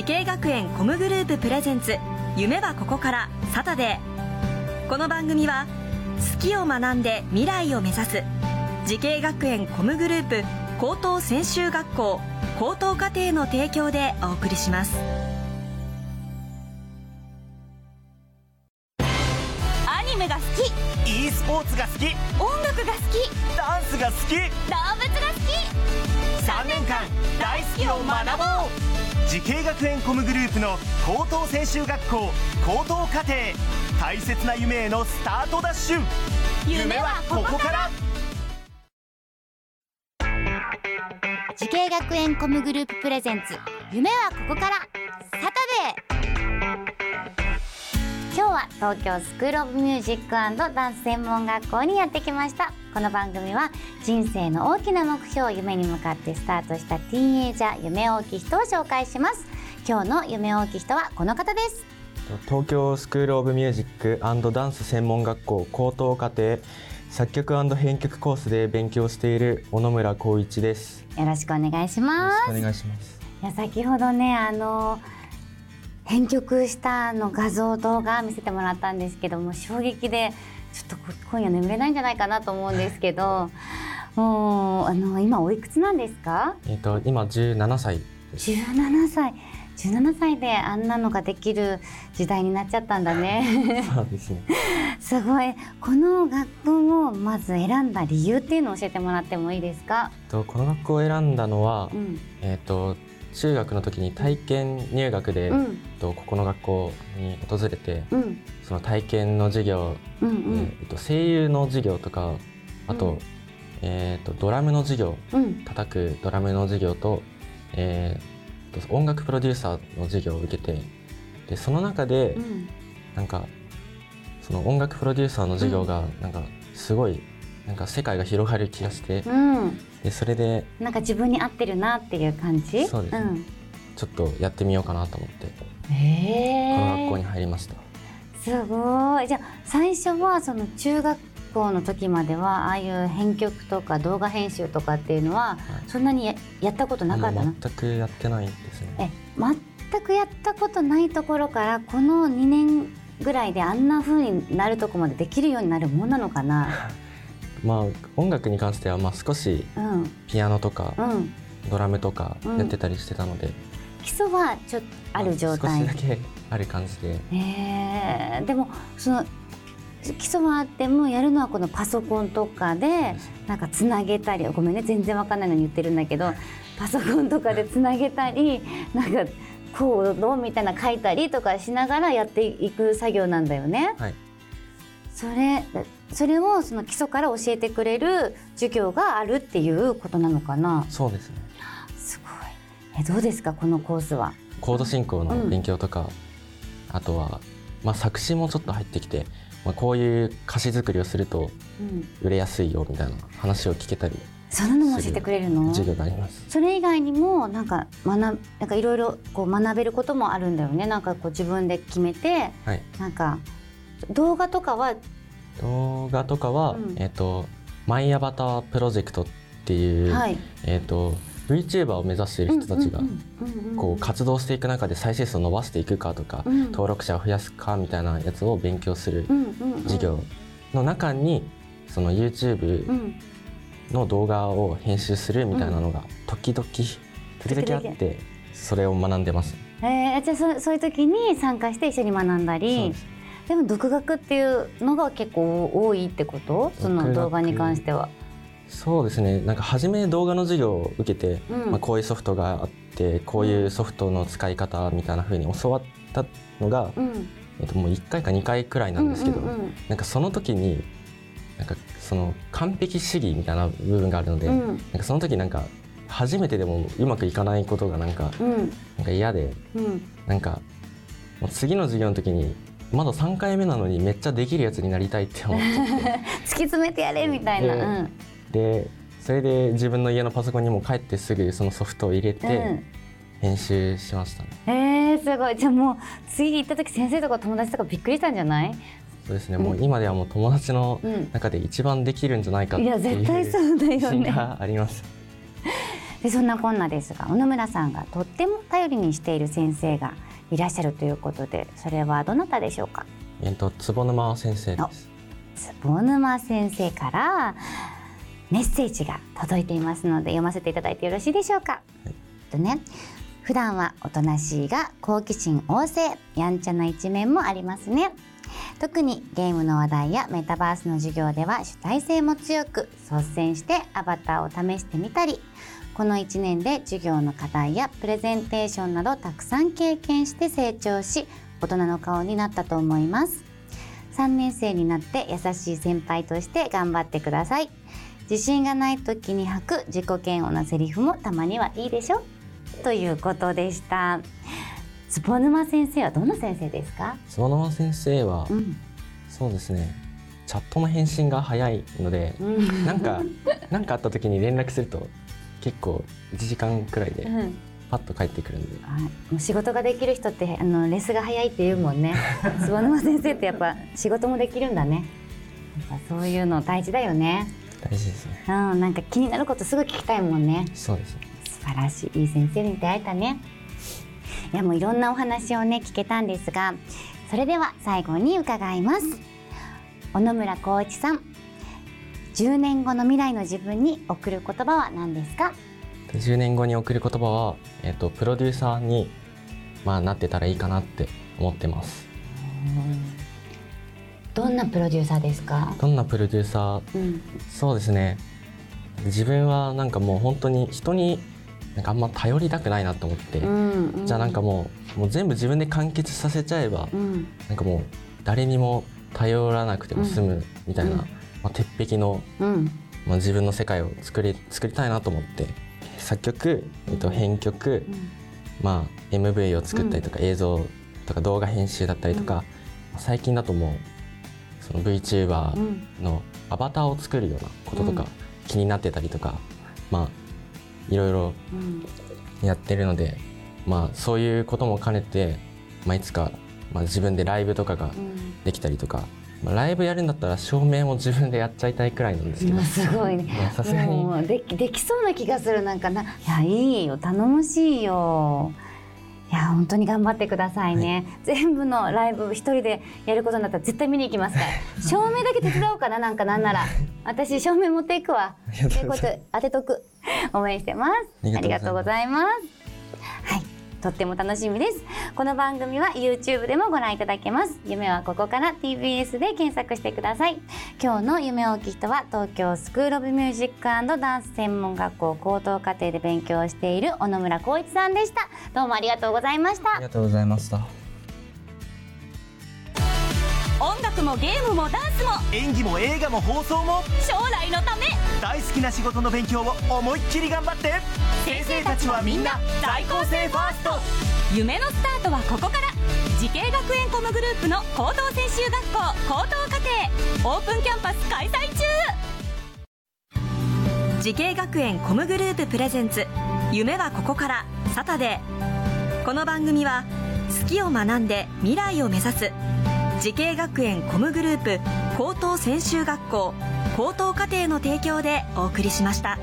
滋慶学園 COM グループプレゼンツ夢はここからサタデー。この番組は好きを学んで未来を目指す滋慶学園 COM グループ高等専修学校高等課程の提供でお送りします。アニメが好き。e スポーツが好き。音楽が好き。ダンスが好き。動物が好き。3年間大好きを学ぼう滋慶学園 COM グループの高等専修学校高等課程大切な夢へのスタートダッシュ。夢はここから。滋慶学園 COM グループプレゼンツ夢はここから。サタデー。今日は東京スクールオブミュージックダンス専門学校にやってきました。この番組は人生の大きな目標夢に向かってスタートしたティーンエイジャー夢大きい人を紹介します。今日の夢大きい人はこの方です。東京スクールオブミュージックダンス専門学校高等課程作曲編曲コースで勉強している小野村光一です。よろしくお願いします。お願いします。いや先ほどねあの編曲したの画像動画見せてもらったんですけども衝撃でちょっと今夜眠れないんじゃないかなと思うんですけどもうあの今おいくつなんですか？えっ、と今17歳17歳。17歳であんなのができる時代になっちゃったんだね。そうですね。すごい。この学校をまず選んだ理由っていうのを教えてもらってもいいですか？とこの学校を選んだのは、うん。えっ、と中学の時に体験入学で、うん。とここの学校に訪れてうん。その体験の授業、うんうん。えっと声優の授業とかあと,、うんえっとドラムの授業うん。叩くドラムの授業と,、えーと音楽プロデューサーの授業を受けてでその中で、うん。なんかその音楽プロデューサーの授業がなんかすごいなんか世界が広がる気がしてうんでそれでなんか自分に合ってるなっていう感じ？そうですね。ん。ちょっとやってみようかなと思って。へこの学校にえ入りました。すごい。じゃあ最初はその中学校の時まではああいう編曲とか動画編集とかっていうのはそんなにややったことなかったの？全くやってないですね。え全くやったことないところからこの2年ぐらいであんな風になるとこまでできるようになるもんなのかな？まあ音楽に関してはまあ少しうん。ピアノとかうん。ドラムとかうん。やってたりしてたので、基礎はちょっとある状ま態少しだけある感じで。へえでもその基礎はあってもやるのはこのパソコンとかでなんかつなげたりごめんね全然わかんないのに言ってるんだけどパソコンとかでつなげたりなんかコードみたいな書いたりとかしながらやっていく作業なんだよね。はい。それそれをその基礎から教えてくれる授業があるっていうことなのかな？そうですね。すごい。えどうですか？このコースは。コード進行の勉強とか、あとは、まあ、作詞もちょっと入ってきて、まあ、こういう歌詞作りをするとうん、売れやすいよみたいな話を聞けたりそんなのも教えてくれるの？授業があります。それ以外にもなんか学なんかいろいろこう学べることもあるんだよね。なんかこう自分で決めてはい、なんか動画とかは動画とかは、うん。えっ、とマイアバタープロジェクトっていう、はい。えっ、と VTuber を目指している人たちがこう活動していく中で再生数を伸ばしていくかとか、うん。登録者を増やすかみたいなやつを勉強する授業の中にその YouTube うんの動画を編集するみたいなのが時々時々あってそれを学んでます。えーじゃあそそういう時に参加して一緒に学んだりでも独学っていうのが結構多いってこと？その動画に関しては。そうですね。なんか初め動画の授業を受けて、うん。まあ、こういうソフトがあってこういうソフトの使い方みたいな風に教わったのが、うん。えっと、もう1回か2回くらいなんですけど、うんうんうん。なんかその時になんかその完璧主義みたいな部分があるので、うん。なんかその時なんか初めてでもうまくいかないことがなんかうん。なんか嫌でうん。なんかもう次の授業の時にまだ3回目なのにめっちゃできるやつになりたいって思って。突き詰めてやれみたいな。でうん。でそれで自分の家のパソコンにも帰ってすぐそのソフトを入れてうん。編集しましたね、えー、すごい。じゃあもう次行った時先生とか友達とかびっくりしたんじゃない？そうですね。もう今ではもう友達のうん。中で一番できるんじゃないかっていういや絶対そうだよね。自信があります。でそんなこんなですが小野村さんがとっても頼りにしている先生がいらっしゃるということでそれはどなたでしょうか？えっと坪沼先生です。坪沼先生からメッセージが届いていますので読ませていただいてよろしいでしょうか、はい。とね普段はおとなしいが好奇心旺盛やんちゃな一面もありますね。特にゲームの話題やメタバースの授業では主体性も強く率先してアバターを試してみたりこの1年で授業の課題やプレゼンテーションなどたくさん経験して成長し大人の顔になったと思います。3年生になって優しい先輩として頑張ってください。自信がない時に吐く自己嫌悪なセリフもたまにはいいでしょ？ということでした。坪沼先生はどんな先生ですか？坪沼先生は、うん、そうですね。チャットの返信が早いので、うん、なんかなんかあった時に連絡すると結構1時間くらいでうん。パッと帰ってくるんで、はい、もう仕事ができる人ってあのレスが早いって言うもんね。坪沼先生ってやっぱ仕事もできるんだね。やっぱそういうの大事だよね。大事ですね。うんなんか気になることすぐ聞きたいもんね。そうです。ね素晴らしい。いい先生に出会えたね。いやもういろんなお話をね聞けたんですがそれでは最後に伺います。小野村光一さん10年後の未来の自分に送る言葉は何ですか？10年後に送る言葉は、えっとプロデューサーに、まあ、なってたらいいかなって思ってます。どんなプロデューサーですか？どんなプロデューサー？うん。そうですね。自分はなんかもう本当に人になんかあんま頼りたくないなと思って、うん。じゃあなんかもうもう全部自分で完結させちゃえば、うん。なんかもう誰にも頼らなくても済むみたいな、うんまあ、鉄壁の、うん。まあ、自分の世界を作り作りたいなと思って。作曲、えっと、編曲、まあ、MV を作ったりとか、映像とか動画編集だったりとか、最近だともうその VTuber うん。のアバターを作るようなこととかうん。気になってたりとか、まあいろいろうん。やってるので、まあ、そういうことも兼ねて、まあ、いつか、まあ、自分でライブとかがうん。できたりとか、まあ、ライブやるんだったら照明も自分でやっちゃいたいくらいなんですけど。今すごいね。さすがに。もうできできそうな気がする。なんかないやいいよ。頼もしいよ。いや本当に頑張ってくださいね、全部のライブ一人でやることになったら絶対見に行きますから。照明だけ手伝おうかななんかなんなら。私照明持っていくわ。ということで当てとく。応援してます。ありがとうございます。はいとっても楽しみです。この番組は YouTube でもご覧いただけます。夢はここから TBS で検索してください。今日の夢大きい人は東京スクールオブミュージックダンス専門学校高等課程で勉強している小野村光一さんでした。どうもありがとうございました。ありがとうございました。音楽もゲームもダンスも演技も映画も放送も将来のため大好きな仕事の勉強を思いっきり頑張って先生たちはみんな在校生ファースト夢のスタートはここから慈恵学園コムグループの高等専修学校高等課程オープンキャンパス開催中滋慶学園 COMグループプレゼンツ夢はここからサタデー。この番組は好きを学んで未来を目指す滋慶学園 COMグループ高等専修学校高等課程の提供でお送りしました。